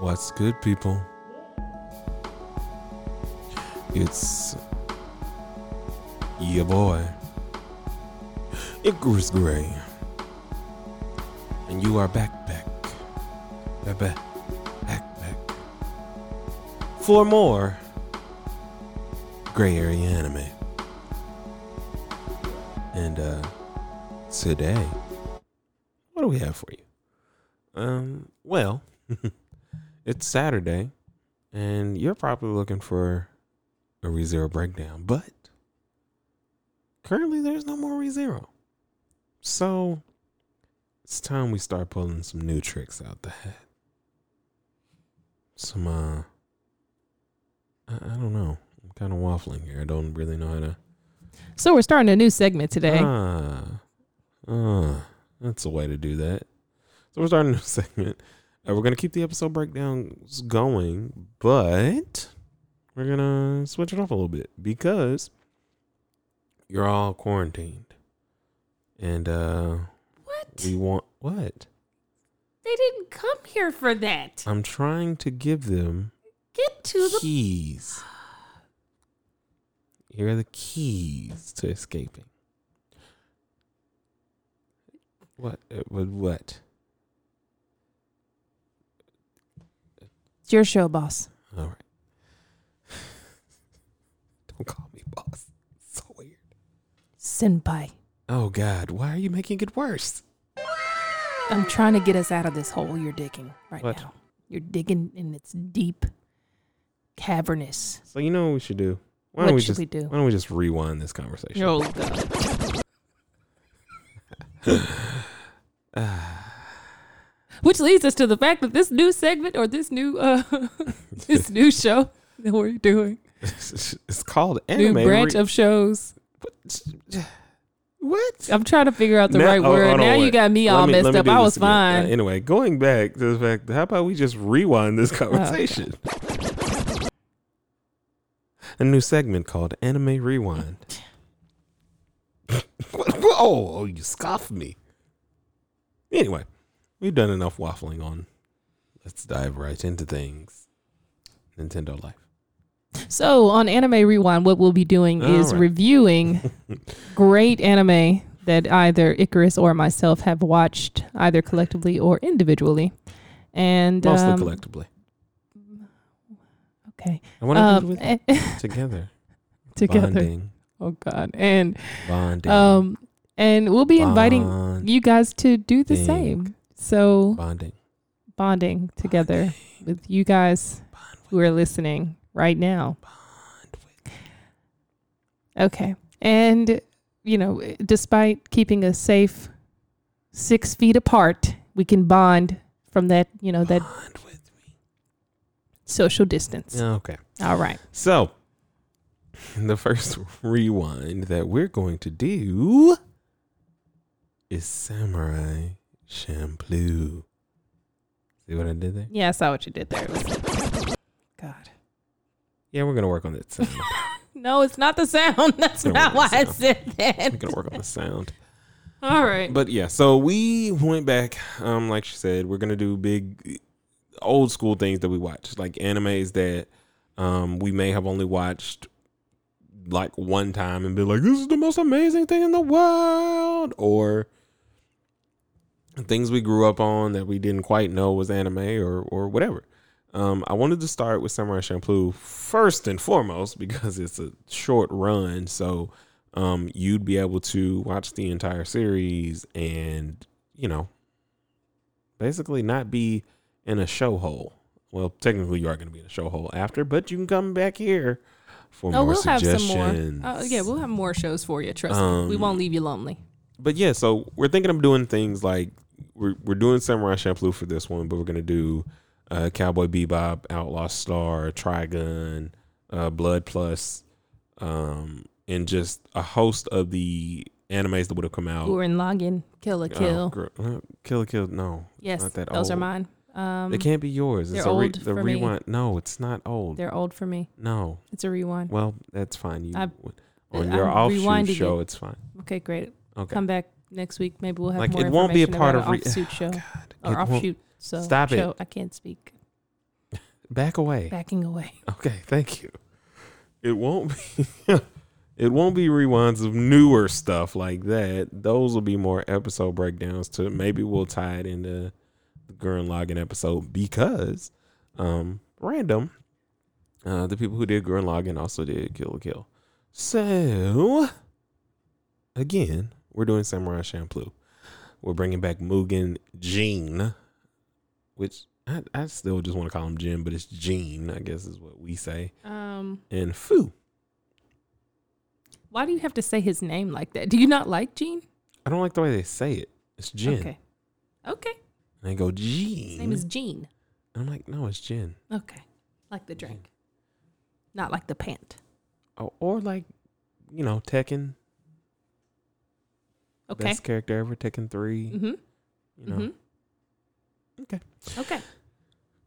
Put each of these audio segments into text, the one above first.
What's good, people? It's your boy, Icarus Gray, and you are back, back, back, back, back, back for more gray area anime. And uh, today, what do we have for you? Um, well, it's Saturday, and you're probably looking for a ReZero breakdown, but currently there's no more ReZero. So it's time we start pulling some new tricks out the hat. Some, uh, I, I don't know. I'm kind of waffling here. I don't really know how to. So we're starting a new segment today. Ah, ah, that's a way to do that. So we're starting a new segment. We're gonna keep the episode breakdowns going, but we're gonna switch it up a little bit because you're all quarantined, and uh, what? we want what? They didn't come here for that. I'm trying to give them Get to the. keys. Here are the keys to escaping. What? uh, What? What? It's your show, boss. All right. Don't call me boss. So weird. Senpai. Oh God, why are you making it worse? I'm trying to get us out of this hole you're digging right What? now. You're digging and it's deep, cavernous. So you know what we should do? Why What don't we should just we do? why don't we just rewind this conversation? Oh ah. God. Which leads us to the fact that this new segment or this new uh this new show that we're doing, it's called anime. new branch re- of shows. what? I'm trying to figure out the Now- right oh, word. on, now you got me Let all me- messed me up. I was fine. Uh, anyway, going back to the fact, how about we just rewind this conversation? A new segment called Anime Rewind. Oh, oh, you scoffed me. Anyway, we've done enough waffling on. Let's dive right into things. Nintendo Life. So on Anime Rewind, what we'll be doing All is right. reviewing great anime that either Icarus or myself have watched, either collectively or individually. And Mostly um, collectively. Okay. I want to Um, do it with together. together. Bonding. Oh God. And Bonding. um and we'll be inviting Bond- you guys to do the same. So bonding. bonding together with you guys Bond who are listening right now. Bond with. Okay. And, you know, despite keeping a safe six feet apart, we can bond from that, you know, that with me. social distance. Okay. All right. So, the first rewind that we're going to do is Samurai Champloo. See what I did there? Yeah, I saw what you did there. God. Yeah, we're gonna work on that sound. No, it's not the sound. That's Don't not why I said said we're gonna work on the sound. All right. But yeah, so we went back. Um, like she said, we're gonna do big, old school things that we watch, like animes that um we may have only watched like one time and be like, "This is the most amazing thing in the world," or things we grew up on that we didn't quite know was anime or or whatever. Um, I wanted to start with Samurai Champloo first and foremost because it's a short run, so um, you'd be able to watch the entire series and you know basically not be in a show hole. Well, technically you are going to be in a show hole after, but you can come back here for Oh, more we'll have some more. Uh, yeah, we'll have more shows for you. Trust me. We Um, won't leave you lonely. but yeah, so we're thinking of doing things like we're we're doing Samurai Champloo for this one, but we're gonna do uh, Cowboy Bebop, Outlaw Star, Trigun, uh, Blood Plus, um, and just a host of the animes that would have come out. We're in Lagann, kill a Oh, kill. uh, Kill la Kill. No, yes, not that those are mine. Um, they can't be yours. It's they're a re- old the for me. rewind. No, it's not old. they're old for me. no. It's a rewind. Well, that's fine. You I- on I'm your offshoot show, it. it's fine. Okay, great. Okay. Come back next week. Maybe we'll have Like, more it won't be a part of re- offshoot show God, or it offshoot. So Stop it. I can't speak. Back away. Backing away. Okay, thank you. It won't be it won't be rewinds of newer stuff like that. Those will be more episode breakdowns to maybe we'll tie it into the Gurren Lagann episode because um random uh the people who did Gurren Lagann also did Kill la Kill. So again, we're doing Samurai Champloo. We're bringing back Mugen Jean, which I, I still just want to call him Jin, but it's Jean, I guess is what we say. Um, And Fu. why do you have to say his name like that? Do you not like Jean? I don't like the way they say it. It's Jin. Okay. Okay. And they go His Jean. name is Gene. I'm like, no, it's Jin. Okay. Like the drink. Not like the pant. Oh, or like, you know, Tekken. Okay. Best character ever, Tekken 3. Mm-hmm. You know. Mm-hmm. Okay. Okay.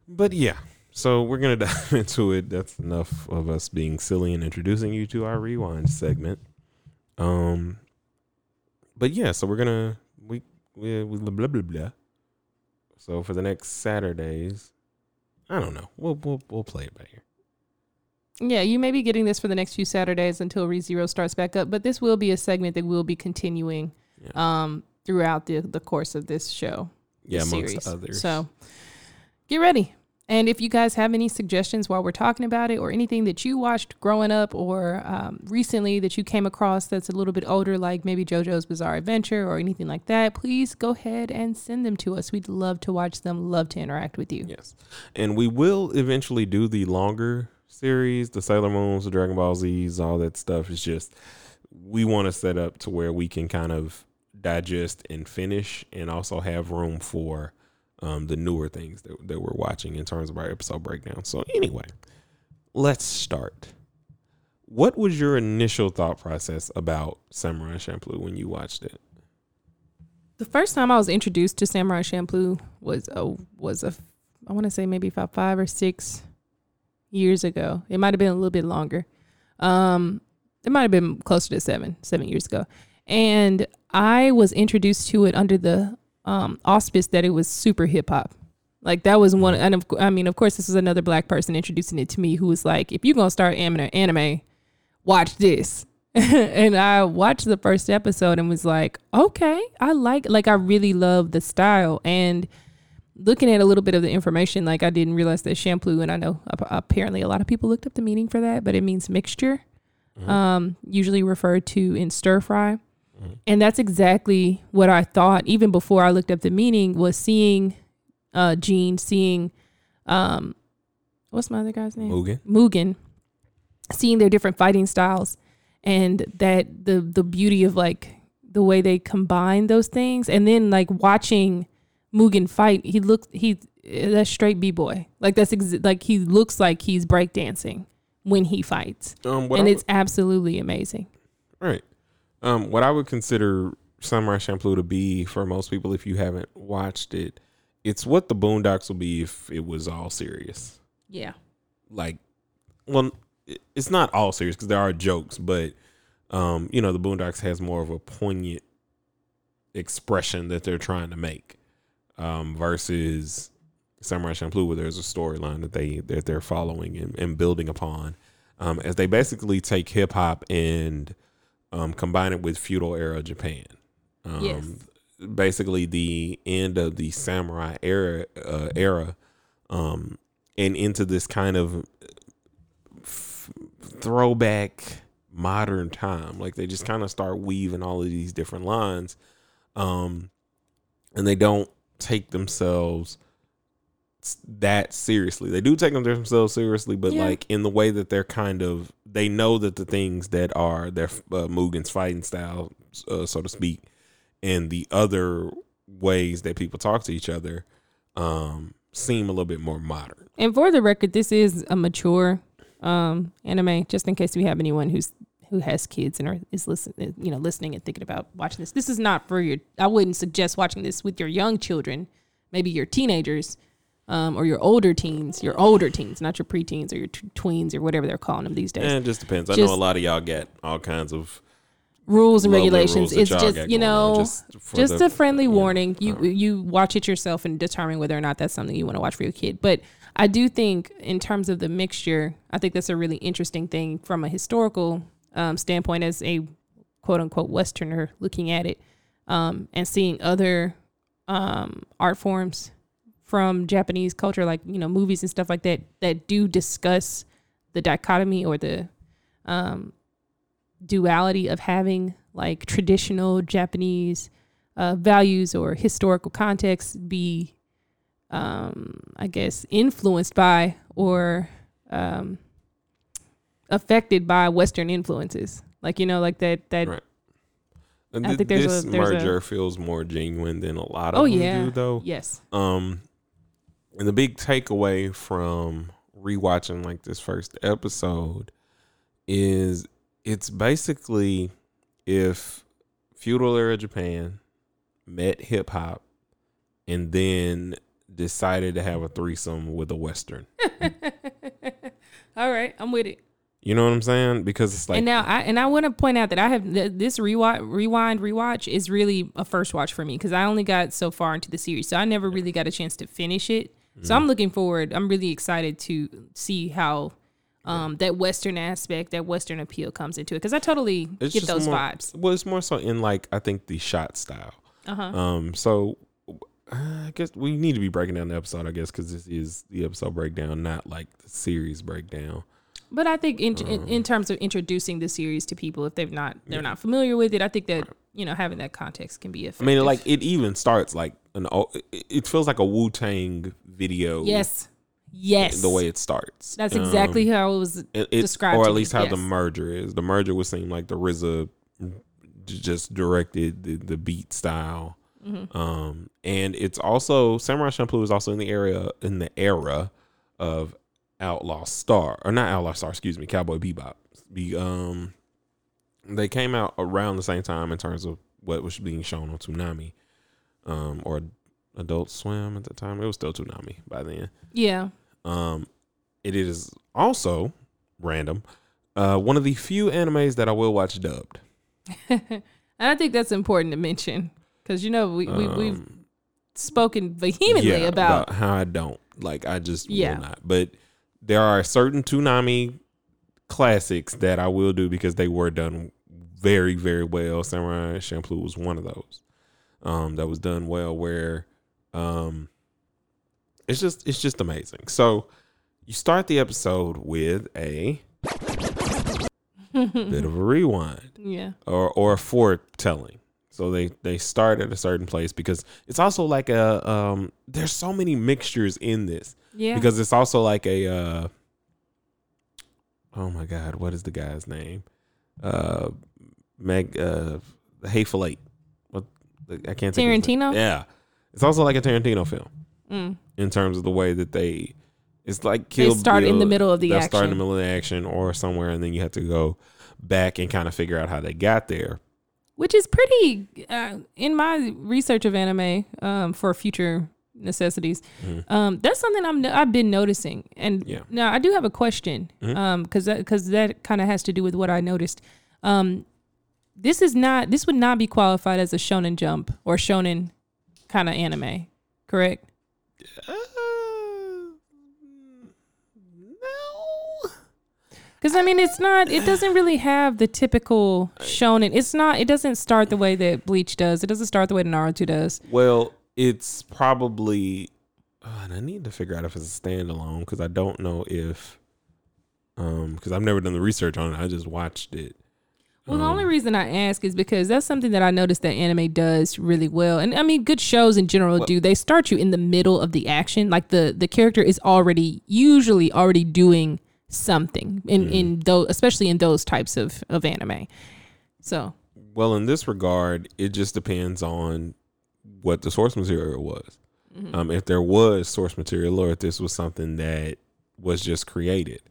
But yeah, so we're gonna dive into it. That's enough of us being silly and introducing you to our rewind segment. Um, but yeah, so we're gonna we we, we blah blah blah. So for the next Saturdays, I don't know. We'll we'll we'll play it by ear. Yeah, you may be getting this for the next few Saturdays until ReZero starts back up, but this will be a segment that we will be continuing Yeah. um, throughout the, the course of this show. Yeah, amongst series. others. So get ready. And if you guys have any suggestions while we're talking about it, or anything that you watched growing up or um, recently that you came across that's a little bit older, like maybe JoJo's Bizarre Adventure or anything like that, please go ahead and send them to us. We'd love to watch them, love to interact with you. Yes. And we will eventually do the longer series, the Sailor Moons, the Dragon Ball Z's, all that stuff. It's just we want to set up to where we can kind of digest and finish and also have room for um, the newer things that, that we're watching in terms of our episode breakdown. So anyway, let's start. What was your initial thought process about Samurai Champloo when you watched it? The first time I was introduced to Samurai Champloo was a was a I want to say maybe about five or six years ago. It might have been a little bit longer. Um, it might have been closer to seven seven years ago, and I was introduced to it under the um, auspice that it was super hip hop. Like that was one, and of, I mean, of course, this was another black person introducing it to me who was like, "If you're gonna start anime, anime, watch this." and I watched the first episode and was like, okay, I like like I really love the style and looking at a little bit of the information, like I didn't realize that Champloo and I know apparently a lot of people looked up the meaning for that, but it means mixture. Um, usually referred to in stir fry. And that's exactly what I thought even before I looked up the meaning was seeing uh Gene, seeing um what's my other guy's name? Mugen. Mugen, seeing their different fighting styles and that the the beauty of like the way they combine those things and then like watching Mugen fight, he looks he that's straight b boy. Like that's ex- like he looks like he's breakdancing when he fights, Um, and I- it's absolutely amazing. Right. Um, what I would consider Samurai Champloo to be for most people, if you haven't watched it, it's what the Boondocks would be if it was all serious. Yeah, Like, well, it's not all serious because there are jokes, but um, you know, the Boondocks has more of a poignant expression that they're trying to make, um, versus Samurai Champloo, where there's a storyline that they that they're following and, and building upon, um, as they basically take hip hop and um, combine it with feudal era Japan. Um, Yes. Basically, the end of the samurai era, uh, era, um, and into this kind of f- throwback modern time. Like they just kind of start weaving all of these different lines, um, and they don't take themselves that seriously. They do take them themselves seriously, but Yeah. like in the way that they're kind of they know that the things that are their uh, Mugen's fighting style, uh, so to speak, and the other ways that people talk to each other um seem a little bit more modern. and for the record, this is a mature um anime. Just in case we have anyone who's who has kids and are, is listening, you know, listening and thinking about watching this. This is not for your. I wouldn't suggest watching this with your young children, maybe your teenagers, um, or your older teens. Your older teens, not your preteens or your t- tweens or whatever they're calling them these days. And it just depends. I Just- know a lot of y'all get all kinds of rules and regulations. rules It's just you know, just just, the- a friendly yeah. warning. You you watch it yourself and determine whether or not that's something you want to watch for your kid. But I do think in terms of the mixture, I think that's a really interesting thing from a historical um, standpoint as a quote unquote Westerner looking at it um, and seeing other um, art forms from Japanese culture, like you know movies and stuff like that, that do discuss the dichotomy or the um, duality of having like traditional Japanese uh, values or historical context be, um, I guess, influenced by or um, affected by Western influences. Like you know, like that that. Right. I Th- think there's this a- there's a- merger feels more genuine than a lot of Oh them yeah. do, though. Yes. Um, and the big takeaway from rewatching like this first episode is it's basically if feudal era Japan met hip hop and then decided to have a threesome with a western. All right, I'm with it. You know what I'm saying? Because it's like and now I and I want to point out that I have th- this rewind rewind rewatch is really a first watch for me because I only got so far into the series, so I never really got a chance to finish it. Mm-hmm. So I'm looking forward. I'm really excited to see how um, that Western aspect, that Western appeal comes into it because I totally it's get those more, vibes. Well, it's more so in like I think the shot style. Uh huh. Um, so uh, I guess we need to be breaking down the episode, I guess, because this is the episode breakdown, not like the series breakdown. But I think in, Um, in terms of introducing the series to people, if they've not they're not familiar with it, I think that you know having that context can be I mean, like it even starts like an. it- feels like a Wu Tang video. yes, yes, the way it starts. that's Um, exactly how it was. it, described or at me, least how the merger is. The merger would seem like the RZA just directed the, the beat style. Mm-hmm. Um, and it's also Samurai Champloo is also in the area in the era of Outlaw Star or not Outlaw Star, excuse me, Cowboy Bebop. Be um, they came out around the same time in terms of what was being shown on Toonami, um, or Adult Swim at the time. It was still Toonami by then. Yeah, Um, it is also random. Uh, one of the few animes that I will watch dubbed. and I think that's important to mention because you know we, we we've Um, spoken vehemently yeah, about, how I don't like. I just Yeah. will not. But there are certain Toonami classics that I will do because they were done very, very well. Samurai Champloo was one of those. Um, that was done well. Where, um, it's just it's just amazing. So you start the episode with a bit of a rewind yeah, or or a foretelling. So they they start at a certain place because it's also like a um. There's so many mixtures in this yeah. because it's also like a uh. Oh my God! What is the guy's name? Uh, Meg. Uh, the Hateful Eight. What I can't. think. Tarantino? Yeah, it's also like a Tarantino film Mm. in terms of the way that they. It's like Kill start in Bill, the middle of the they'll start in the action. middle of the action or somewhere, and then you have to go back and kind of figure out how they got there. which is pretty uh, in my research of anime um, for future necessities. Um, that's something I'm I've been noticing, and Yeah. now I do have a question because that because that kind of has to do with what I noticed. Um, this is not this would not be qualified as a shonen jump or shonen kind of anime, correct? Uh, no. Because I mean, it's not. It doesn't really have the typical shonen. It's not. It doesn't start the way that Bleach does. It doesn't start the way that Naruto does. Well, it's probably. Uh, and I need to figure out if it's a standalone because I don't know if. Um, because I've never done the research on it. I just watched it. Well, the Um, only reason I ask is because that's something that I noticed that anime does really well, and I mean, good shows in general do. They start you in the middle of the action, like the the character is already usually already doing something in Mm. in those, especially in those types of of anime. So Well, in this regard, it just depends on what the source material was. Um, if there was source material, or if this was something that was just created.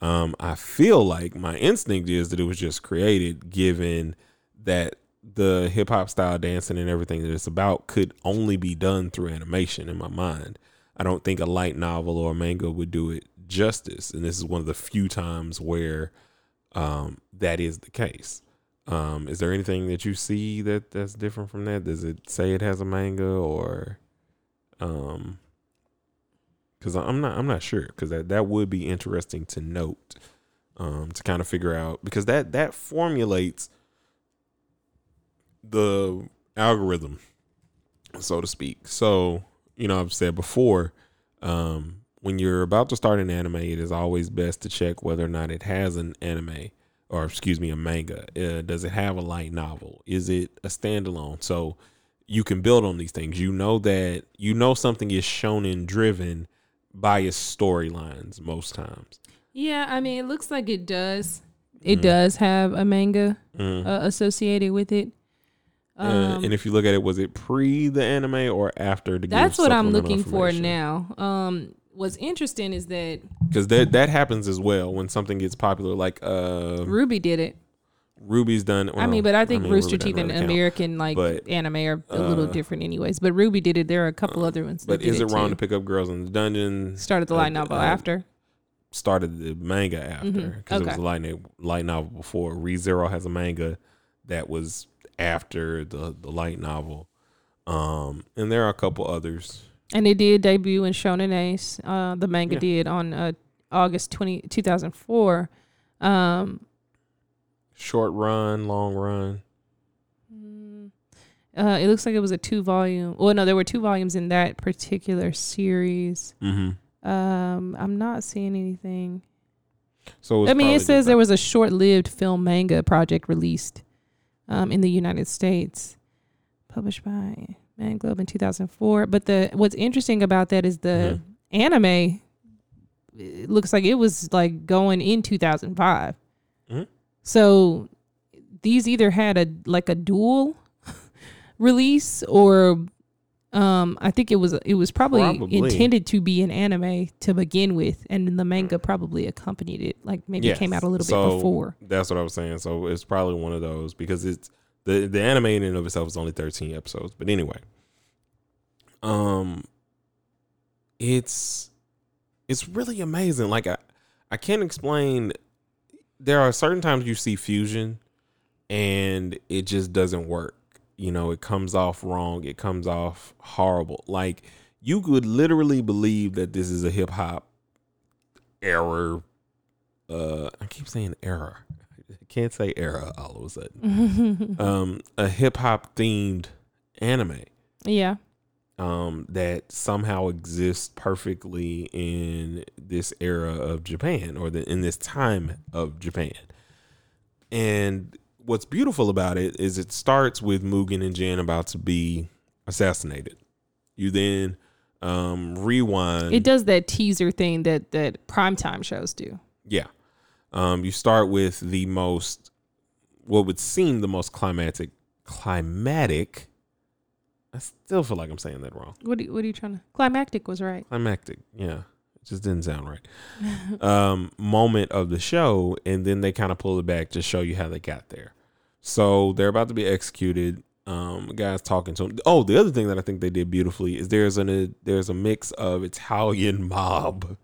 Um, I feel like my instinct is that it was just created, given that the hip hop style dancing and everything that it's about could only be done through animation. In my mind, I don't think a light novel or a manga would do it justice. And this is one of the few times where um, that is the case. Um, is there anything that you see that that's different from that? Does it say it has a manga or, um, because I'm not I'm not sure because that that would be interesting to note um, to kind of figure out because that that formulates the algorithm, so to speak. So you know I've said before. Um, when you're about to start an anime, it is always best to check whether or not it has an anime or excuse me, a manga. Uh, does it have a light novel? Is it a standalone? So you can build on these things. You know that you know something is shonen driven its storylines most times. Yeah, I mean, it looks like it does. It mm. does have a manga mm. uh, associated with it. Um, uh, and if you look at it, was it pre the anime or after? the? that's what I'm looking for now. Um, what's interesting is that because that that happens as well when something gets popular. Like uh, RWBY did it. RWBY's done. Well, I mean, but I think I mean, Rooster Teeth and American like but, anime are a little uh, different, anyways. But RWBY did it. There are a couple uh, other ones. But is it, it wrong to pick up Girls in the Dungeon? Started the light uh, novel uh, after. Started the manga after because mm-hmm. okay. it was a light, light novel before. ReZero has a manga that was after the the light novel, um, and there are a couple others. And it did debut in Shonen Ace. Uh, the manga yeah. did on uh, August 20, 2004. Um, Short run, long run. Mm, uh, it looks like it was a two volume. Well, no, there were two volumes in that particular series. Mm-hmm. Um, I'm not seeing anything. So I mean, it says there was a short-lived film manga project released um, in the United States, published by Manglobe in 2004. But the what's interesting about that is the mm-hmm. anime. It looks like it was like going in 2005. Mm-hmm. So these either had a like a dual release or um I think it was it was probably, probably, intended to be an anime to begin with and the manga probably accompanied it like maybe yes. it came out a little so bit before. That's what I was saying. So it's probably one of those because it's the the anime in and of itself is only 13 episodes. But anyway, um, it's it's really amazing. Like I I can't explain. There are certain times you see fusion, and it just doesn't work. You know, it comes off wrong. It comes off horrible. Like you could literally believe that this is a hip hop error. Uh, I keep saying error I can't say era all of a sudden. um, a hip hop themed anime. Yeah. Um, that somehow exists perfectly in this era of Japan or the, in this time of Japan. And what's beautiful about it is it starts with Mugen and Jin about to be assassinated. You then um, rewind. It does that teaser thing that that primetime shows do. Yeah. Um, you start with the most, what would seem the most climatic, climatic. I still feel like I'm saying that wrong. What are, what are you trying to? Climactic was right. Climactic, yeah. It just didn't sound right. um, moment of the show, and then they kind of pull it back to show you how they got there. So they're about to be executed. Um, guys talking to them. Oh, the other thing that I think they did beautifully is there's an a, there's a mix of Italian mob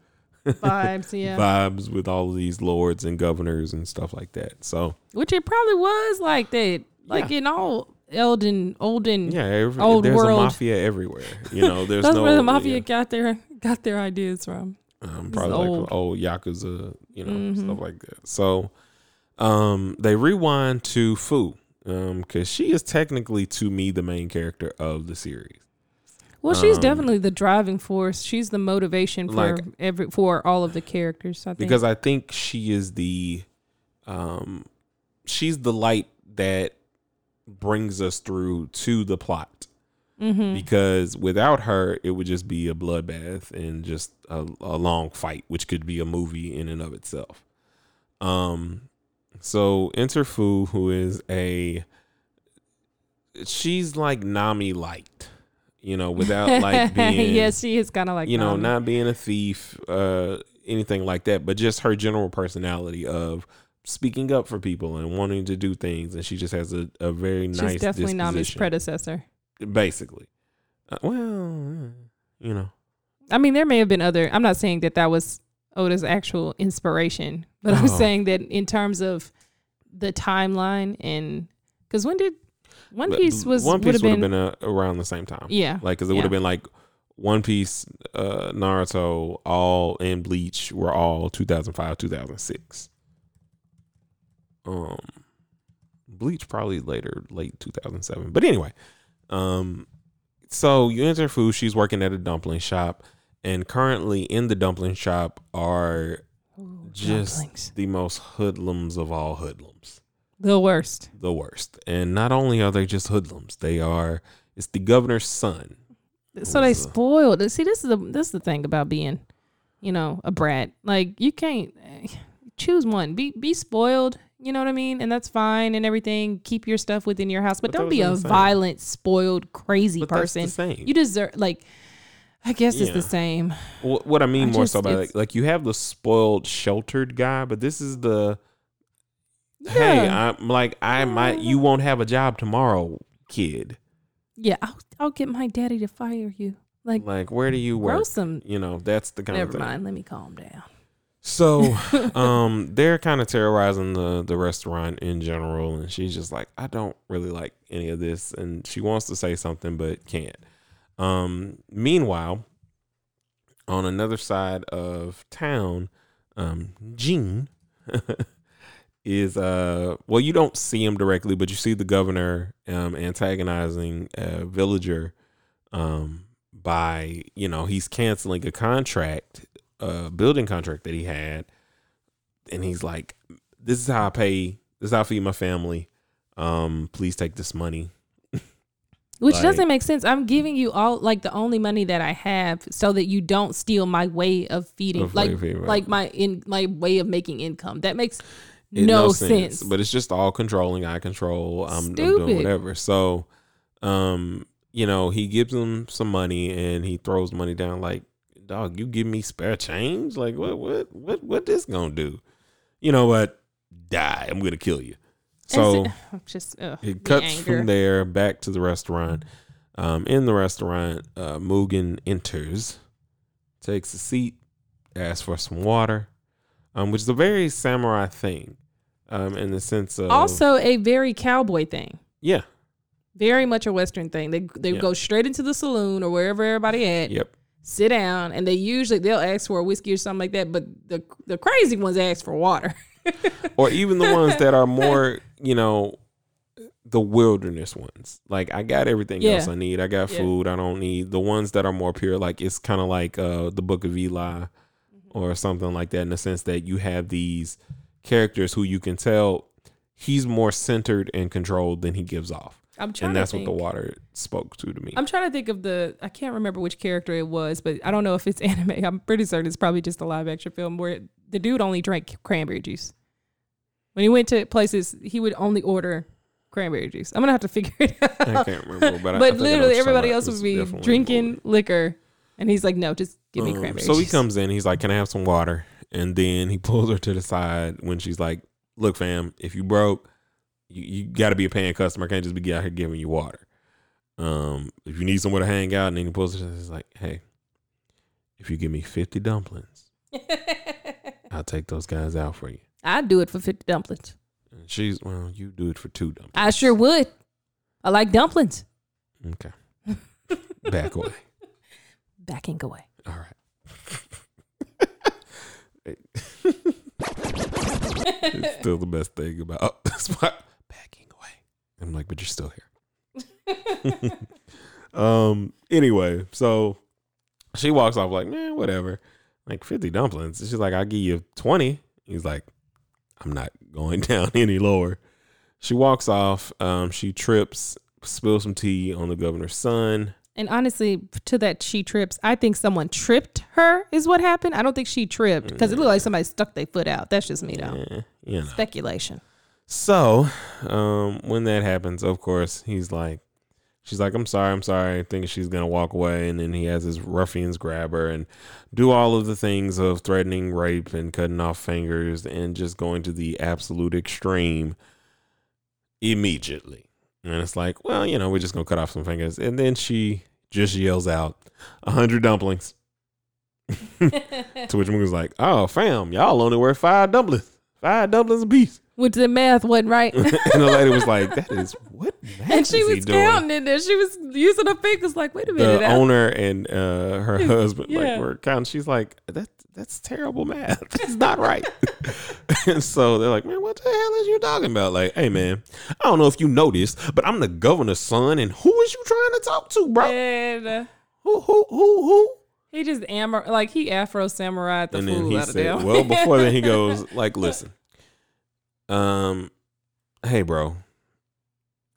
vibes, yeah, vibes with all of these lords and governors and stuff like that. So, which it probably was like that, like yeah. in all Elden, Olden, yeah, every, old there's world. a mafia everywhere. You know, there's That's no where the mafia yeah. got their got their ideas from. Um, probably old. like old yakuza, you know, mm-hmm. stuff like that. So, um, they rewind to Fu, um, because she is technically to me the main character of the series. Well, she's um, definitely the driving force. She's the motivation for like, every for all of the characters. I think. Because I think she is the, um, she's the light that brings us through to the plot. Mm-hmm. Because without her, it would just be a bloodbath and just a, a long fight, which could be a movie in and of itself. Um, so enter Fu, who is a, she's like Nami light you know, without like being yes, she is kind of like you know, not being a thief, uh, anything like that, but just her general personality of speaking up for people and wanting to do things, and she just has a, a very She's nice. She's definitely Nami's predecessor. Basically, uh, well, you know. I mean, there may have been other. I'm not saying that that was Oda's actual inspiration, but oh. I'm saying that in terms of the timeline and because when did one Piece was One Piece would have been, been uh, around the same time. Yeah, like because it yeah. would have been like One Piece, uh, Naruto, all and Bleach were all 2005, 2006. Um, Bleach probably later, late 2007. But anyway, um, so you enter Fu. She's working at a dumpling shop, and currently in the dumpling shop are Ooh, just dumplings. the most hoodlums of all hoodlums the worst. the worst. And not only are they just hoodlums, they are it's the governor's son. So they spoiled. See, this is the this is the thing about being, you know, a brat. Like you can't eh, choose one. Be be spoiled. You know what I mean? And that's fine and everything. Keep your stuff within your house, but, But don't be a same. violent, spoiled, crazy But person. You deserve like. I guess it's the same. Wh- what I mean I more just- so it's- it, like you have the spoiled, sheltered guy, but this is the hey, Yeah. I'm like I might you won't have a job tomorrow, kid. Yeah, I'll I'll get my daddy to fire you. Like, Like where do you work? grow some. You know, that's the kind Never of thing. mind. Let me calm down. So, um, they're kind of terrorizing the the restaurant in general, and she's just like, I don't really like any of this, and she wants to say something but can't. Um, meanwhile, on another side of town, um, Jean is uh, well, you don't see him directly, but you see the governor um antagonizing a villager, um, by you know he's canceling a contract uh building contract that he had and he's like this is how i pay this is how i feed my family um please take this money Which Like- doesn't make sense. I'm giving you all like the only money that I have so that you don't steal my way of feeding, Of like feeding, right. like my in my way of making income. That makes It- no, sense. but it's just all controlling i control I'm, I'm doing whatever so um you know he gives him some money and he throws money down like dog you give me spare change? Like what what what what this gonna do? You know what? Die. I'm gonna kill you. So I'm just ugh, It cuts from there back to the restaurant. Um, in the restaurant, uh, Mugen enters, takes a seat, asks for some water, um, which is a very samurai thing, um, in the sense of Also, a very cowboy thing. yeah, Very much a Western thing. They they go straight into the saloon or wherever everybody at, yep, sit down, and they usually they'll ask for a whiskey or something like that. But the the crazy ones ask for water. or even the ones that are more, you know, the wilderness ones. Like I got everything Yeah. else I need. I got Yeah. food. I don't need the ones that are more pure. Like it's kind of like uh, the Book of Eli Mm-hmm. or something like that. In the sense that you have these characters who you can tell he's more centered and controlled than he gives off, I'm trying and that's to what the water spoke to to me. I'm trying to think of the. I can't remember which character it was, but I don't know if it's anime. I'm pretty certain it's probably just a live action film where the dude only drank cranberry juice. When he went to places, he would only order cranberry juice. I'm gonna have to figure it out. I can't remember, but I- I I literally everybody else would be drinking liquor, and he's like, "No, just give me Um, cranberry." So he comes in, he's like, Can I have some water? And then he pulls her to the side when she's like, Look, fam, if you broke, you, you gotta be a paying customer. I can't just be out here giving you water. Um, if you need somewhere to hang out, and then he pulls her to the side, he's like, Hey, if you give me fifty dumplings, I'll take those guys out for you. I'd do it for fifty dumplings. And she's well, you do it for two dumplings. I sure would. I like dumplings. Okay. Back away. Backing away. All right. it's still the best thing about spot backing away. I'm like, but you're still here. um. Anyway, so she walks off like, man, whatever. Like fifty dumplings. She's like, I'll give you twenty. He's like, I'm not going down any lower. She walks off. Um. She trips, spills some tea on the governor's son. And honestly, to that she trips, I think someone tripped her is what happened. I don't think she tripped because it looked like somebody stuck their foot out. That's just me though. Yeah, you know. Speculation. So, um, when that happens, of course, he's like, she's like, I'm sorry, I'm sorry, thinking she's gonna walk away, and then he has his ruffians grab her and do all of the things of threatening rape and cutting off fingers and just going to the absolute extreme immediately. And it's like, well, you know, we're just gonna cut off some fingers, and then she just yells out, "A hundred dumplings." to which was like, "Oh, fam, y'all only worth five dumplings, five dumplings a piece." Which the math wasn't right. and the lady was like, "That is what math. and she was counting it and she was using her fingers like, wait a minute. The owner and uh, her husband Yeah. like were counting. She's like, that that's terrible math. It's not right. and so they're like, man, what the hell is you talking about? Like, hey man, I don't know if you noticed, but I'm the governor's son, and who is you trying to talk to, bro? And uh, Who who who who? he just amor like he Afro samurai the and then fool he out of said, them. well, before then he goes, like, listen, um, hey, bro,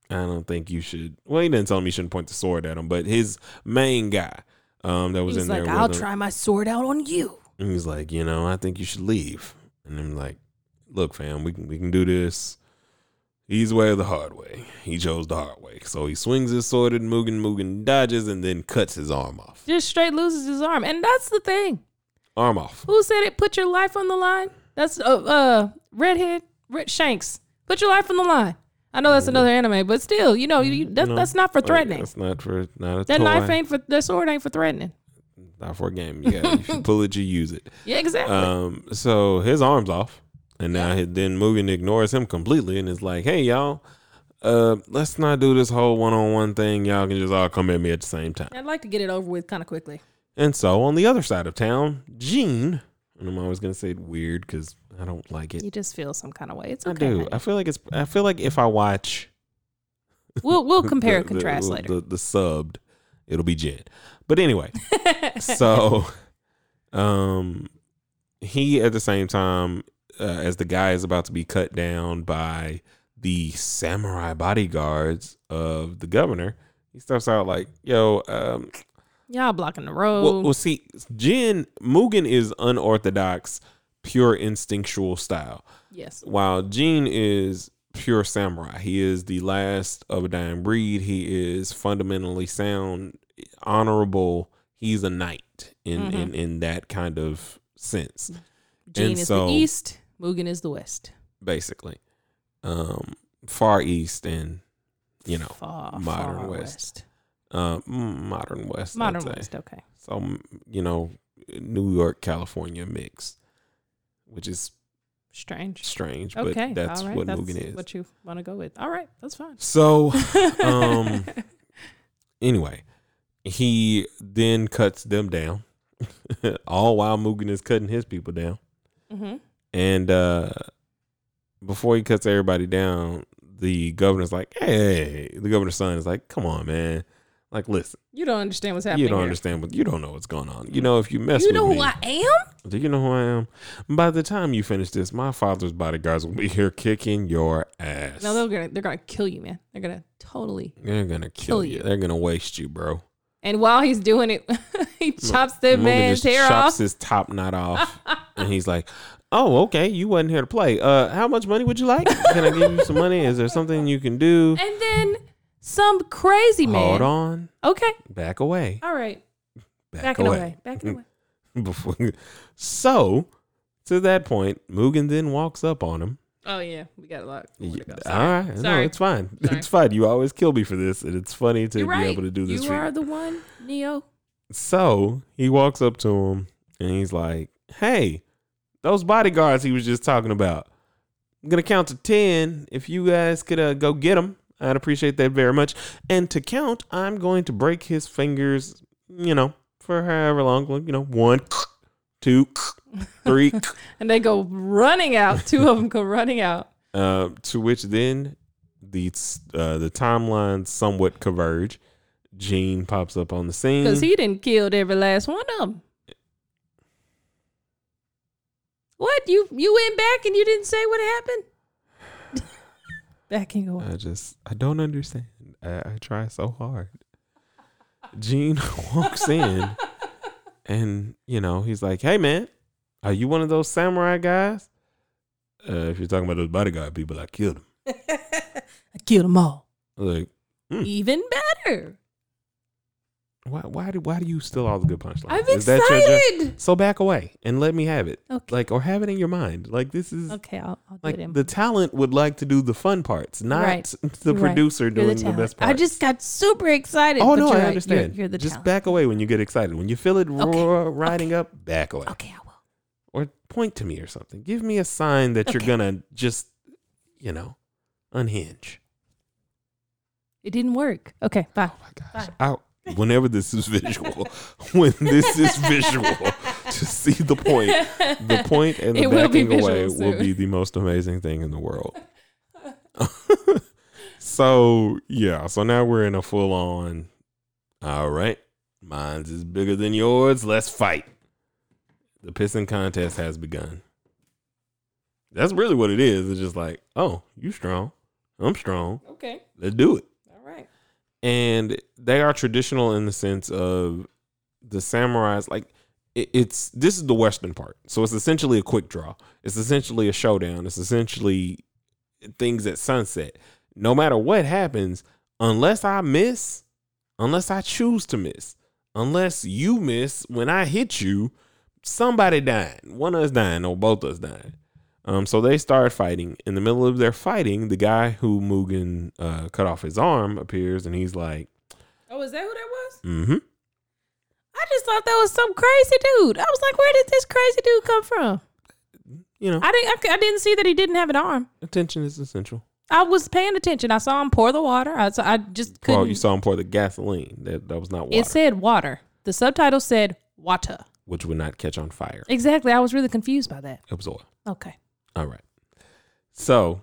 I don't think you should. Well, he didn't tell him he shouldn't point the sword at him, but his main guy, um, that was He's in like, there I'll try my sword out on you. and he's like, you know, I think you should leave. And I'm like, look, fam, we can we can do this. Easy way or the hard way. He chose the hard way. So he swings his sword at Mugen. Mugen dodges and then cuts his arm off. Just straight loses his arm. And that's the thing. Arm off. Who said it? Put your life on the line. That's uh, uh redhead Red Shanks. Put your life on the line. I know that's another anime, but still, you know, you, that, No, that's not for threatening. That's not for not a that toy. knife ain't for that sword ain't for threatening. not for a game. You got if you pull it, you use it. Yeah, exactly. Um, so his arm's off, and now he, then Mugen ignores him completely and is like, "Hey, y'all, uh, let's not do this whole one-on-one thing. Y'all can just all come at me at the same time." I'd like to get it over with kind of quickly. And so on the other side of town, Jean, and I'm always gonna say it weird because I don't like it. You just feel some kind of way. It's okay. I do. I feel like it's. I feel like if I watch, We'll we'll compare the- and contrast the, later. The, the subbed, it'll be Jen. But anyway, so um he at the same time uh, as the guy is about to be cut down by the samurai bodyguards of the governor he starts out like yo um Y'all blocking the road. well, well see jin mugen is unorthodox pure instinctual style yes. while Gene is pure samurai, he is the last of a dying breed. He is fundamentally sound, honorable. He's a knight in Mhm. in, in that kind of sense, Gene and is so- the east. Mugen is the west. basically. Um, far east and you know Far, modern far west. Uh, mm, modern west. Modern west. Okay. So you know, New York, California mix, which is Strange. strange, Okay. but that's all right. what that's Mugen is. What you want to go with? All right. That's fine. So um anyway, he then cuts them down, all while Mugen is cutting his people down. hmm And uh before he cuts everybody down, the governor's like, "Hey," the governor's son is like, "Come on, man." Like, listen, You don't understand what's happening. you don't here. understand what you don't know what's going on. You know, if you mess with me. You with know me, who I am? do you know who I am? By the time you finish this, my father's bodyguards will be here kicking your ass. No, they're gonna they're gonna kill you, man. They're gonna totally. They're gonna kill, Kill you. you. They're gonna waste you, bro. And while he's doing it, he chops the man's hair chops off. his top knot off, and he's like, "Oh, okay, you wasn't here to play. Uh, how much money would you like? Can I give you some money? Is there something you can do? And then some crazy man. Hold on, Okay. back away, All right. back Backing away." away. Backing away. Before, so to that point, Mugen then walks up on him. Oh yeah, we got a lot. go. Yeah, Sorry. all right, no, it's fine. Sorry. It's fine. You always kill me for this, and it's funny to be able to do this. You are the one, Neo. So he walks up to him and he's like, Hey, those bodyguards he was just talking about, I'm going to count to 10. If you guys could uh, go get them, I'd appreciate that very much. And to count, I'm going to break his fingers, you know, for however long, you know, one, two, three. And they go running out. Two of them go running out. uh, to which then the, uh, the timelines somewhat converge. Gene pops up on the scene. Because he didn't killed every last one of them. What? You you went back and you didn't say what happened? Backing away. I just I don't understand. I, I try so hard. Gene walks in and you know, he's like, Hey man, are you one of those samurai guys? Uh, if you're talking about those bodyguard people, I killed them. I killed them all. Like, Hmm. Even better. Why why do why do you steal all the good punchlines? I'm Is that your excited. So back away and let me have it. Okay. Like or have it in your mind. Like this is Okay, I'll, I'll like get him. the talent would like to do the fun parts, not Right. the Right. producer You're doing the, talent. best parts. I just got super excited. Oh but no, you're I right. You're- understand. You're, the just talent. back away when you get excited. When you feel it Okay. roar, riding up, back away, Okay, I will. or point to me or something. Give me a sign that you're gonna just, you know, unhinge. It didn't work. Okay, bye. Oh my gosh. I, whenever this is visual, when this is visual, to see the point, the point and the It will backing away visual will be the most amazing thing in the world. so yeah, so now we're in a full on. All right, mine's is bigger than yours. Let's fight. The pissing contest has begun. That's really what it is. It's just like, oh, you strong, I'm strong. Okay. Let's do it. And they are traditional in the sense of the samurais like it, it's this is the western part. So it's essentially a quick draw. It's essentially a showdown. It's essentially things at sunset. No matter what happens unless i miss unless i choose to miss unless you miss when i hit you somebody dying. One of us dying or both of us dying um, so they start fighting. In the middle of their fighting, the guy who Mugen uh, cut off his arm appears, and he's like, Oh, is that who that was? "Mm-hmm." I just thought that was some crazy dude. I was like, where did this crazy dude come from? You know, I didn't. I, I didn't see that he didn't have an arm. attention is essential. I was paying attention. I saw him pour the water. I, saw, I just couldn't. Well, you saw him pour the gasoline. That that was not water, it said water. The subtitle said water. which would not catch on fire. Exactly. I was really confused by that. It was oil. Okay. All right. So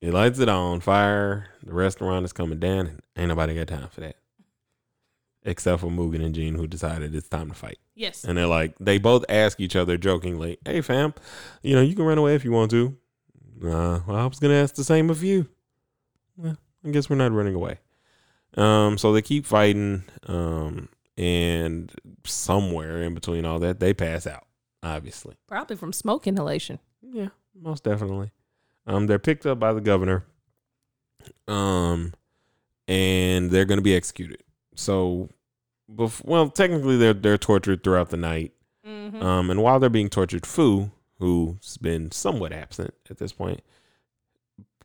he lights it on fire. The restaurant is coming down, and ain't nobody got time for that, except for Mugen and Jin, who decided it's time to fight. Yes. And they're like, they both ask each other jokingly, "Hey, fam, you know you can run away if you want to." Uh, well, I was gonna ask the same of you. Well, I guess we're not running away. Um, so they keep fighting. Um, and somewhere in between all that, they pass out. Obviously, Probably from smoke inhalation. yeah, most definitely. Um, they're picked up by the governor. Um, and they're going to be executed. So, bef- well, technically they're they're tortured throughout the night. Mm-hmm. Um, and while they're being tortured, Fu, who's been somewhat absent at this point,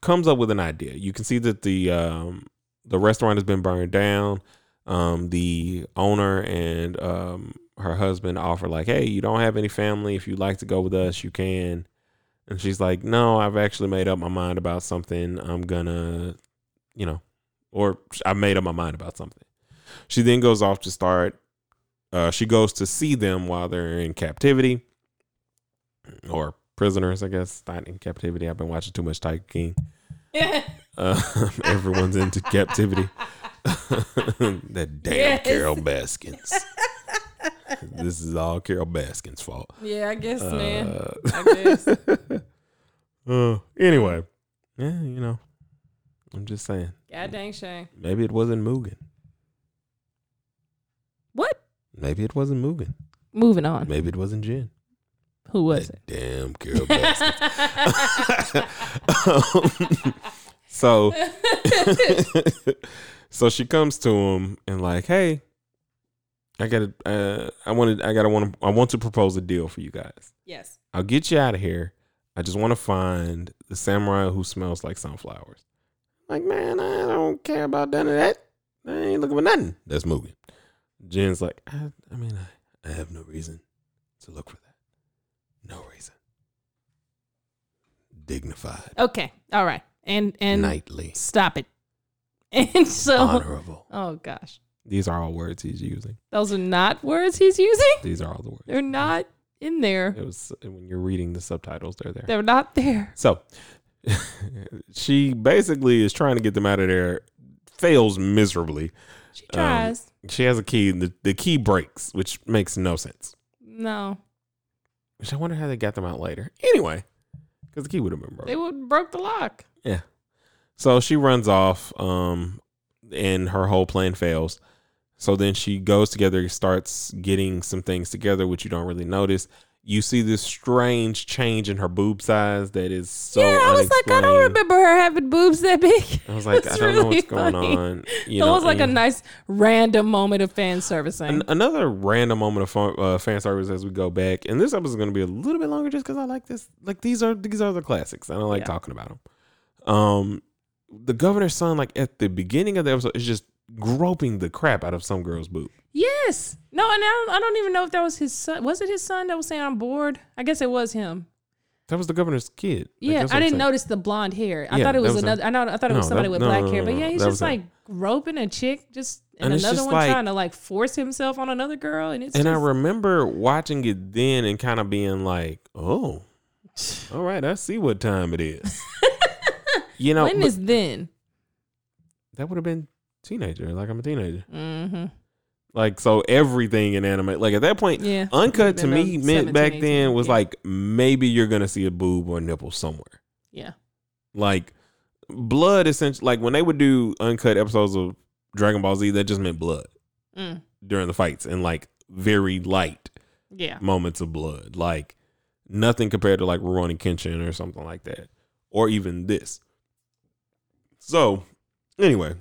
comes up with an idea. You can see that the um, the restaurant has been burned down. Um, the owner and um, her husband offer like, "Hey, you don't have any family. If you'd like to go with us, you can." And she's like, "No, I've actually made up my mind about something. I'm gonna, you know, or I made up my mind about something." She then goes off to start uh, she goes to see them while they're in captivity or prisoners, I guess. Not in captivity. I've been watching too much Tiger King. Uh, everyone's into captivity. that damn Yes. Carole Baskins. this is all Carole Baskins' fault. yeah, I guess, man. Uh, I guess. uh, anyway, yeah, you know, I'm just saying. God dang shame. Maybe it wasn't Mugen. What? Maybe it wasn't Mugen. Moving on. Maybe it wasn't Jin. Who was it? Damn Carol Baskins. Um, so so she comes to him and like, hey, I gotta uh, I wanted I gotta want to I want to propose a deal for you guys. yes. I'll get you out of here. I just want to find the samurai who smells like sunflowers. Like, man, I don't care about none of that. I ain't looking for nothing. That's moving. Jin's like, I, I mean, I, I have no reason to look for that. No reason. Dignified, Okay. All right. And and knightly, stop it. And so honorable. Oh gosh. These are all words he's using. Those are not words he's using. These are all the words. They're not in there. It was when you're reading the subtitles, they're there. They're not there. So she basically is trying to get them out of there, fails miserably. She Um, tries. She has a key, and the, the key breaks, which makes no sense. no. Which I wonder how they got them out later. Anyway, because the key would have been broken. They would broke the lock. Yeah. So she runs off, um, and her whole plan fails. So then she goes together, starts getting some things together, which you don't really notice. You see this strange change in her boob size that is so yeah, I was like, I don't remember her having boobs that big. I was like, I don't know really what's going on. You it know, was like a nice random moment of fan servicing. an- another random moment of fun, uh, fan service as we go back, and this episode is going to be a little bit longer just because I like this. Like these are these are the classics, I don't like Yeah. talking about them. Um, the governor's son, like at the beginning of the episode, is just groping the crap out of some girl's boob. yes. No, and I don't, I don't even know if that was his son. Was it his son that was saying I'm bored? I guess it was him. That was the governor's kid. Yeah, what I didn't notice the blonde hair. I Yeah, thought it was, was a- another. I know. I thought it was No, somebody that- with no, black no, hair, but yeah, he's just like roping a chick, just and, And another just one like- trying to like force himself on another girl, and it's and I remember watching it then and kind of being like, "Oh, all right, I see what time it is." you know, when but is then? that would have been teenager. Like I'm a teenager. Mm-hmm. Like so, everything in anime, like at that point, Yeah, uncut to me meant back 18, then was yeah. like maybe you're gonna see a boob or a nipple somewhere. yeah, Like blood, essentially. Like when they would do uncut episodes of Dragon Ball Z, that just meant blood mm. during the fights and like very light yeah. moments of blood. Like nothing compared to like Rurouni Kenshin or something like that, or even this. So, anyway,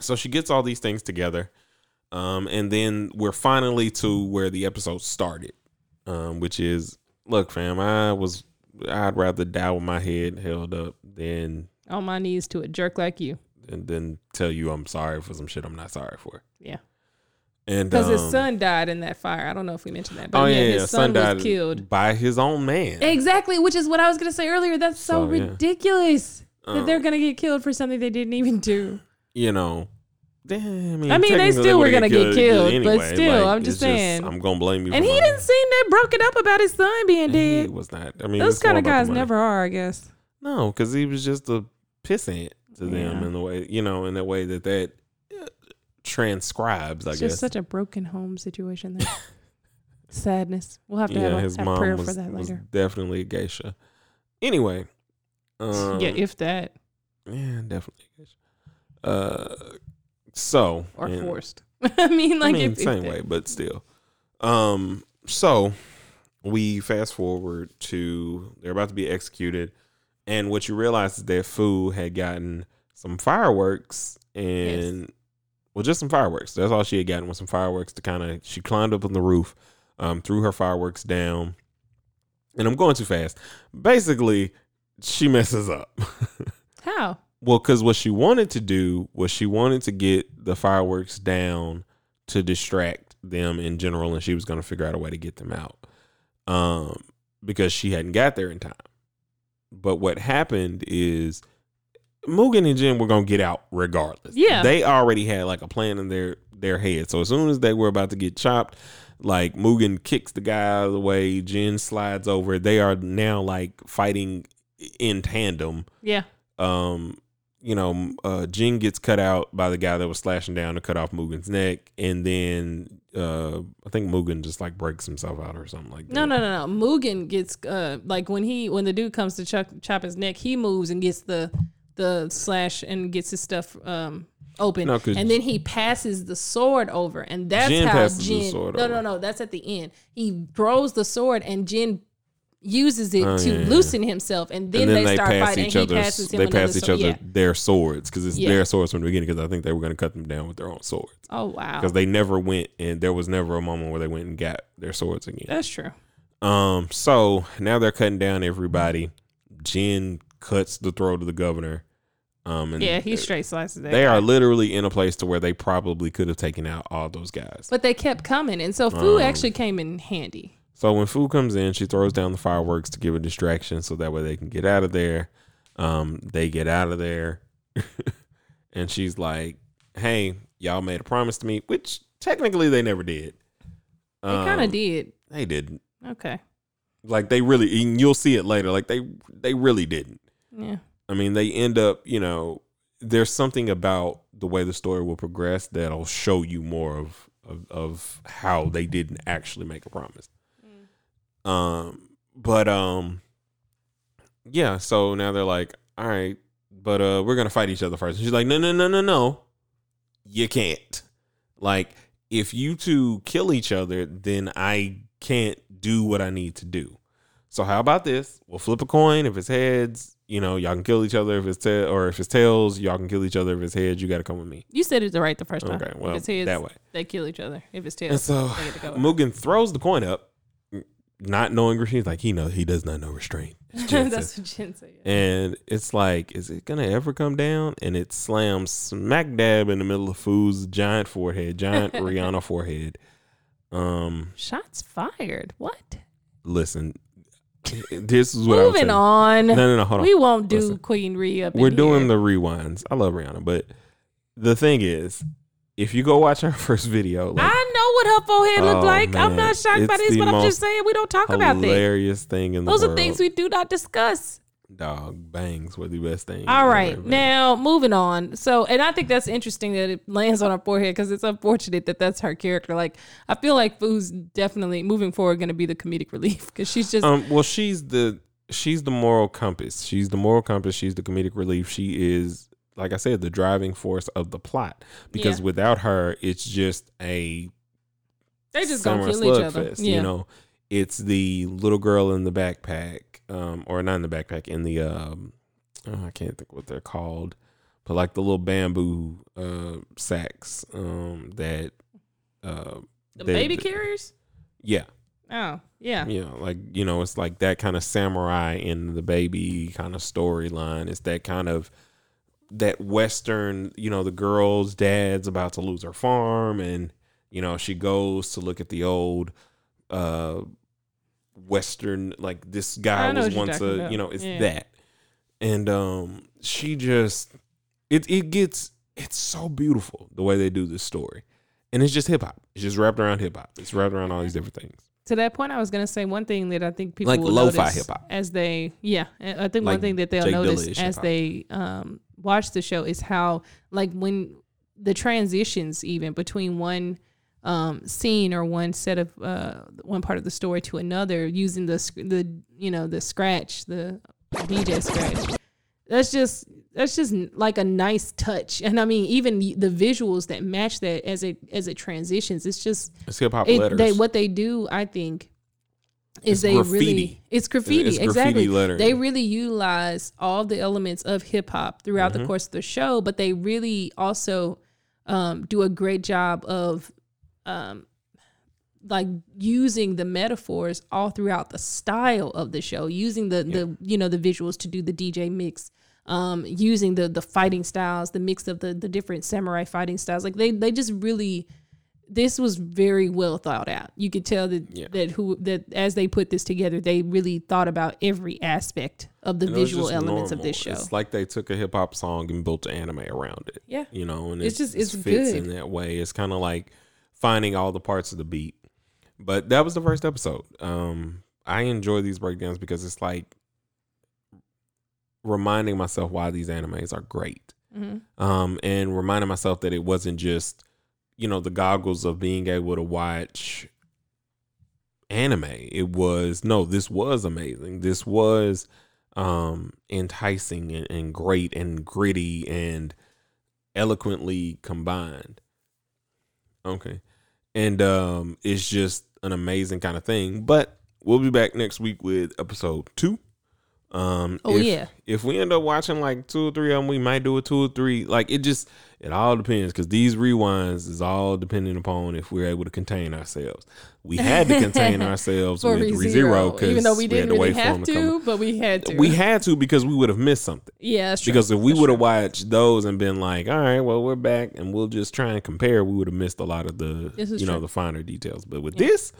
so she gets all these things together, um, and then we're finally to where the episode started, um, which is, look, fam, I was, I'd rather die with my head held up than On my knees to a jerk like you. and then tell you I'm sorry for some shit I'm not sorry for. Yeah. And Because his um, son died in that fire. I don't know if we mentioned that, but oh yeah, yeah, his yeah, son, died was killed. by his own man. Exactly, which is what I was gonna say earlier. That's so, So, yeah. ridiculous that Um, they're gonna get killed for something they didn't even do. You know. Damn, I mean, I mean, they still were gonna get killed, but still, I'm just saying. I'm gonna blame you. And he didn't seem that broken up about his son being dead. He was not. I mean, Those kind of guys never are, I guess. No, because he was just a pissant to them in the way, you know, in the way that that uh, transcribes. I It's guess. just such a broken home situation there. Sadness. We'll have to yeah, have, a, his have mom prayer was, for that later. definitely a geisha. Anyway, um, yeah, if that yeah, definitely a geisha. Uh, so or and- forced. I mean, like I mean, if, if same that- way, but still. Um, so we fast forward to they're about to be executed, and what you realize is that Fu had gotten some fireworks and well, just some fireworks. That's all she had gotten was some fireworks to kind of. She climbed up on the roof, um, threw her fireworks down, and I'm going too fast. Basically, she messes up. How? Well, because what she wanted to do was she wanted to get the fireworks down to distract them in general, and she was going to figure out a way to get them out. Um, because she hadn't got there in time. But what happened is Mugen and Jin were gonna get out regardless. Yeah. they already had like a plan in their their head. So as soon as they were about to get chopped, like Mugen kicks the guy out of the way, Jin slides over. They are now like fighting in tandem Yeah. um, you know, uh, Jin gets cut out by the guy that was slashing down to cut off Mugen's neck, and then uh, I think Mugen just like breaks himself out or something like that. No, no, no, no. Mugen gets uh like when he when the dude comes to chuck, chop his neck, he moves and gets the the slash and gets his stuff um open, No, and then he passes the sword over, and that's Jin how Jin. sword no, no, no. That's at the end. He throws the sword, and Jin uses it Oh, to yeah, loosen himself, and then, and then they, they, start fighting. each and he passes him They pass each sword. other Yeah. their swords because it's Yeah. their swords from the beginning. Because I think they were going to cut them down with their own swords Oh wow, because they never went and there was never a moment where they went and got their swords again. that's true. Um, so now they're cutting down everybody. Jin cuts the throat of the governor. Um, and Yeah, he straight slices they guy. are literally in a place to where they probably could have taken out all those guys. but they kept coming, and so Fu Um, actually came in handy. So when Fu comes in, she throws down the fireworks to give a distraction so that way they can get out of there. Um, they get out of there. and she's like, Hey, y'all made a promise to me, which technically they never did. They kind Um, of did. They didn't. Okay. Like they really and you'll see it later. Like they they really didn't. Yeah. I mean, they end up, you know, there's something about the way the story will progress that'll show you more of of, of how they didn't actually make a promise. Um, but um, yeah. So now they're like, all right, but uh, we're gonna fight each other first. And she's like, no, no, no, no, no, you can't. Like, if you two kill each other, then I can't do what I need to do. So how about this? We'll flip a coin. If it's heads, you know, y'all can kill each other. If it's ta- or if it's tails, y'all can kill each other. If it's heads, you got to come with me. You said it the right the first time. Okay, well if it's heads, that way. they kill each other. If it's tails, And so they get to go. Mugen throws the coin up, not knowing restraint. Like he knows he does not know restraint. That's what Jin said. and it's like, is it gonna ever come down? And it slams smack dab in the middle of Fu's giant forehead, giant Rihanna forehead. Um, Shots fired. What? listen, this is what Moving on. No, no, no, hold on. We won't do Listen. Queen Rhea. Up We're in doing here. the rewinds. I love Rihanna, but the thing is, if you go watch our first video, like I what her forehead looked Oh, like. I'm not shocked by this, but I'm just saying we don't talk about that. hilarious thing in the Those world. are things we do not discuss. dog bangs were the best thing. All right, ever now moving on. So, and I think that's interesting that it lands on her forehead because it's unfortunate that that's her character. Like, I feel like Fu's definitely moving forward going to be the comedic relief because she's just Um, well, she's the she's the moral compass. She's the moral compass. She's the comedic relief. She is, like I said, the driving force of the plot. Because Yeah. without her, it's just a they just gonna kill each other. slugfest. Yeah, You know, it's the little girl in the backpack, um, or not in the backpack, in the um, oh, I can't think what they're called, but like the little bamboo uh sacks um that uh the they- baby carriers. yeah Oh, yeah. Yeah, like you know, it's like that kind of samurai in the baby kind of storyline. It's that kind of that western, you know, the girl's dad's about to lose her farm, and you know, she goes to look at the old uh western. Like this guy was once a, about. you know, it's Yeah. that, and um, she just it it gets it's so beautiful the way they do this story. And it's just hip hop. It's just wrapped around hip hop. It's wrapped around all these different things. To that point, I was gonna say one thing that I think people Like will lo-fi notice hip-hop. as they, yeah, I think Like one thing that they'll Jake notice as they um, watch the show is how, like, when the transitions even between one um, scene or one set of uh, one part of the story to another, using the the you know the scratch, the DJ scratch. That's just that's just like a nice touch, and I mean even the visuals that match that as it as it transitions. It's just It's hip hop letters. they what they do i think is It's they graffiti. really it's graffiti It's graffiti exactly lettering. they really utilize all the elements of hip-hop throughout Mm-hmm. the course of the show but they really also um, do a great job of um, like using the metaphors all throughout the style of the show using the the you know the visuals to do the dj mix um using the the fighting styles the mix of the the different samurai fighting styles like they they just really this was very well thought out. You could tell that Yeah. that who that as they put this together, they really thought about every aspect of the And visual elements of this show. It's like they took a hip hop song and built an anime around it. Yeah. You know, and It's it just- it's fits good. in that way. It's kind of like finding all the parts of the beat. But that was the first episode. Um, I enjoy these breakdowns because it's like reminding myself why these animes are great. Mhm. um, and reminding myself that it wasn't just you know the goggles of being able to watch anime it was no this was amazing this was um enticing and, and great and gritty and eloquently combined okay. And um it's just an amazing kind of thing but we'll be back next week with episode two um Oh, if- yeah. if we end up watching like two or three of them, we might do a two or three. Like it just, it all depends because these rewinds is all depending upon if we're able to contain ourselves. We had to contain ourselves with ReZero, because even though we didn't really have to, come. but we had to. We had to because we would have missed something. yeah, that's true. Because if we would have watched those and been like, all right, well, we're back and we'll just try and compare, we would have missed a lot of the, you know, the finer details. But with this,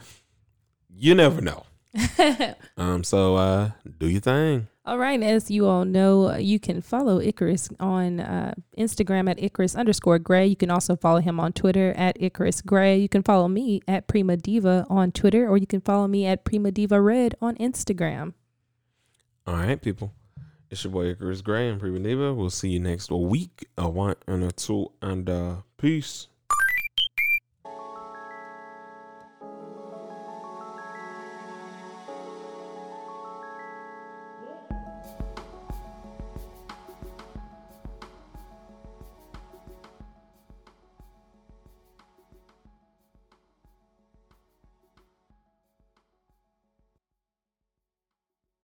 you never know. um. So, uh, do your thing. All right, as you all know, uh, you can follow Icarus on uh, Instagram at Icarus underscore Gray. You can also follow him on Twitter at Icarus Gray. You can follow me at Prima Diva on Twitter, or you can follow me at Prima Diva Red on Instagram. All right, people. It's your boy Icarus Gray and Prima Diva. We'll see you next week. A one and a two and uh peace.